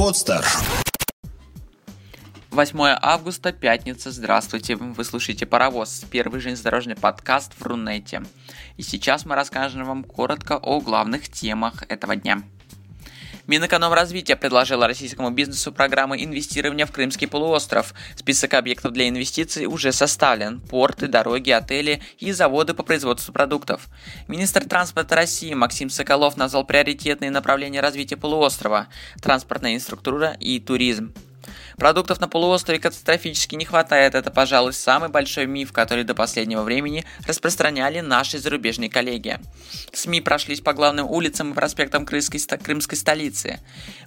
Подстер. 8 августа, пятница. Здравствуйте. Вы слушаете «Паровоз», первый железнодорожный подкаст в Рунете. И сейчас мы расскажем вам коротко о главных темах этого дня. Минэкономразвития предложила российскому бизнесу программы инвестирования в Крымский полуостров. Список объектов для инвестиций уже составлен. Порты, дороги, отели и заводы по производству продуктов. Министр транспорта России Максим Соколов назвал приоритетные направления развития полуострова – транспортная инфраструктура и туризм. Продуктов на полуострове катастрофически не хватает. Это, пожалуй, самый большой миф, который до последнего времени распространяли наши зарубежные коллеги. СМИ прошлись по главным улицам и проспектам крымской, крымской столицы.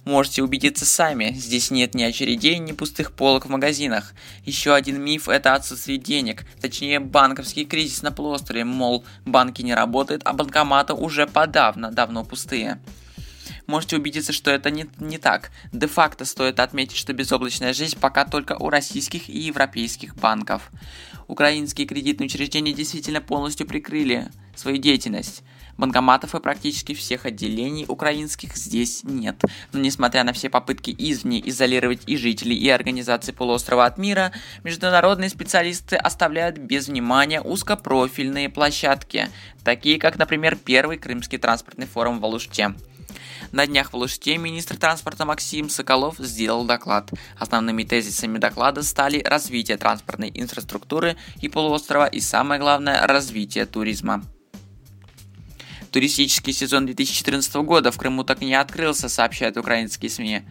Можете убедиться сами, здесь нет ни очередей, ни пустых полок в магазинах. Еще один миф – это отсутствие денег, точнее банковский кризис на полуострове, мол, банки не работают, а банкоматы уже подавно, давно пустые можете убедиться, что это не, не так. Де-факто стоит отметить, что безоблачная жизнь пока только у российских и европейских банков. Украинские кредитные учреждения действительно полностью прикрыли свою деятельность. Банкоматов и практически всех отделений украинских здесь нет. Но несмотря на все попытки извне изолировать и жителей, и организации полуострова от мира, международные специалисты оставляют без внимания узкопрофильные площадки, такие как, например, первый Крымский транспортный форум в Алуште. На днях в Лужте министр транспорта Максим Соколов сделал доклад. Основными тезисами доклада стали развитие транспортной инфраструктуры и полуострова и самое главное развитие туризма. Туристический сезон 2014 года в Крыму так и не открылся, сообщают украинские СМИ.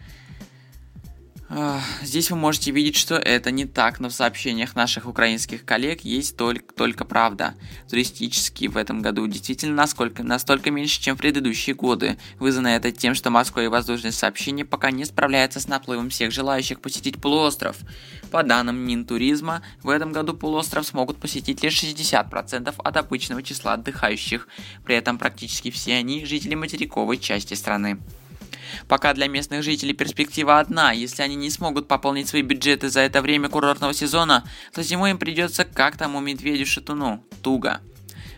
Здесь вы можете видеть, что это не так, но в сообщениях наших украинских коллег есть только, только правда. Туристический в этом году действительно насколько, настолько меньше, чем в предыдущие годы. Вызвано это тем, что Москва и воздушные сообщения пока не справляются с наплывом всех желающих посетить полуостров. По данным Минтуризма, в этом году полуостров смогут посетить лишь 60% от обычного числа отдыхающих. При этом практически все они жители материковой части страны. Пока для местных жителей перспектива одна. Если они не смогут пополнить свои бюджеты за это время курортного сезона, то зимой им придется как тому медведю-шатуну. Туго.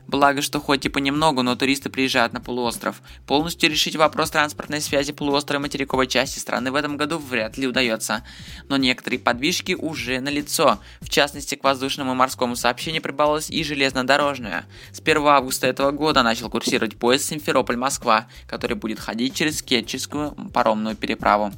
Благо, что хоть и понемногу, но туристы приезжают на полуостров. Полностью решить вопрос транспортной связи полуострова и материковой части страны в этом году вряд ли удается. Но некоторые подвижки уже налицо. В частности, к воздушному и морскому сообщению прибавилось и железнодорожное. С 1 августа этого года начал курсировать поезд Симферополь-Москва, который будет ходить через Кетческую паромную переправу.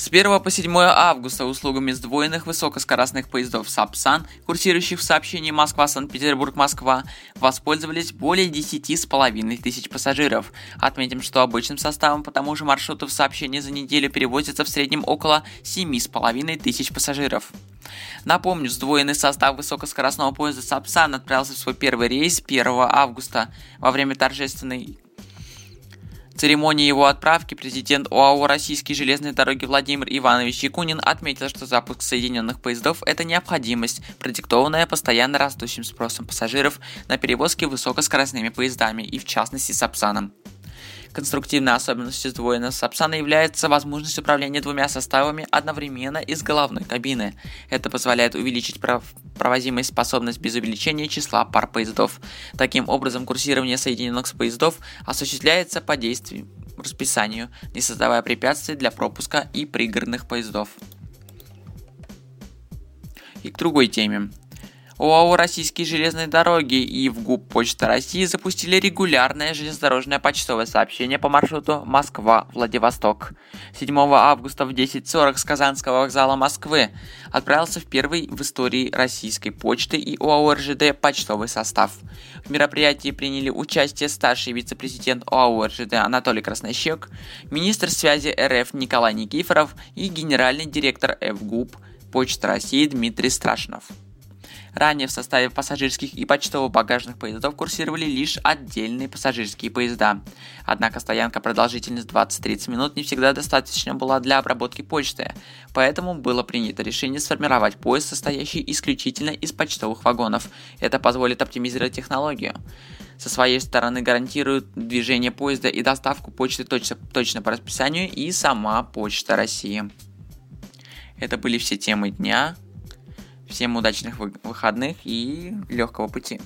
С 1 по 7 августа услугами сдвоенных высокоскоростных поездов Сапсан, курсирующих в сообщении Москва-Санкт-Петербург-Москва, воспользовались более 10,5 тысяч пассажиров. Отметим, что обычным составом по тому же маршруту в сообщении за неделю перевозится в среднем около 7,5 тысяч пассажиров. Напомню, сдвоенный состав высокоскоростного поезда Сапсан отправился в свой первый рейс 1 августа во время торжественной церемонии его отправки президент ОАО «Российские железные дороги» Владимир Иванович Якунин отметил, что запуск соединенных поездов – это необходимость, продиктованная постоянно растущим спросом пассажиров на перевозки высокоскоростными поездами и в частности Сапсаном. Конструктивной особенностью сдвоенного Сапсана является возможность управления двумя составами одновременно из головной кабины. Это позволяет увеличить прав провозимость способность без увеличения числа пар поездов. Таким образом, курсирование соединенных поездов осуществляется по действию расписанию, не создавая препятствий для пропуска и пригородных поездов. И к другой теме. ОАО «Российские железные дороги» и ВГУП «Почта России» запустили регулярное железнодорожное почтовое сообщение по маршруту Москва-Владивосток. 7 августа в 10.40 с Казанского вокзала Москвы отправился в первый в истории российской почты и ОАО «РЖД» почтовый состав. В мероприятии приняли участие старший вице-президент ОАО «РЖД» Анатолий Краснощек, министр связи РФ Николай Никифоров и генеральный директор ФГУП «Почта России» Дмитрий Страшнов. Ранее в составе пассажирских и почтово-багажных поездов курсировали лишь отдельные пассажирские поезда. Однако стоянка продолжительность 20-30 минут не всегда достаточно была для обработки почты, поэтому было принято решение сформировать поезд, состоящий исключительно из почтовых вагонов. Это позволит оптимизировать технологию со своей стороны гарантирует движение поезда и доставку почты точно, точно по расписанию и сама Почта России. Это были все темы дня. Всем удачных выходных и легкого пути.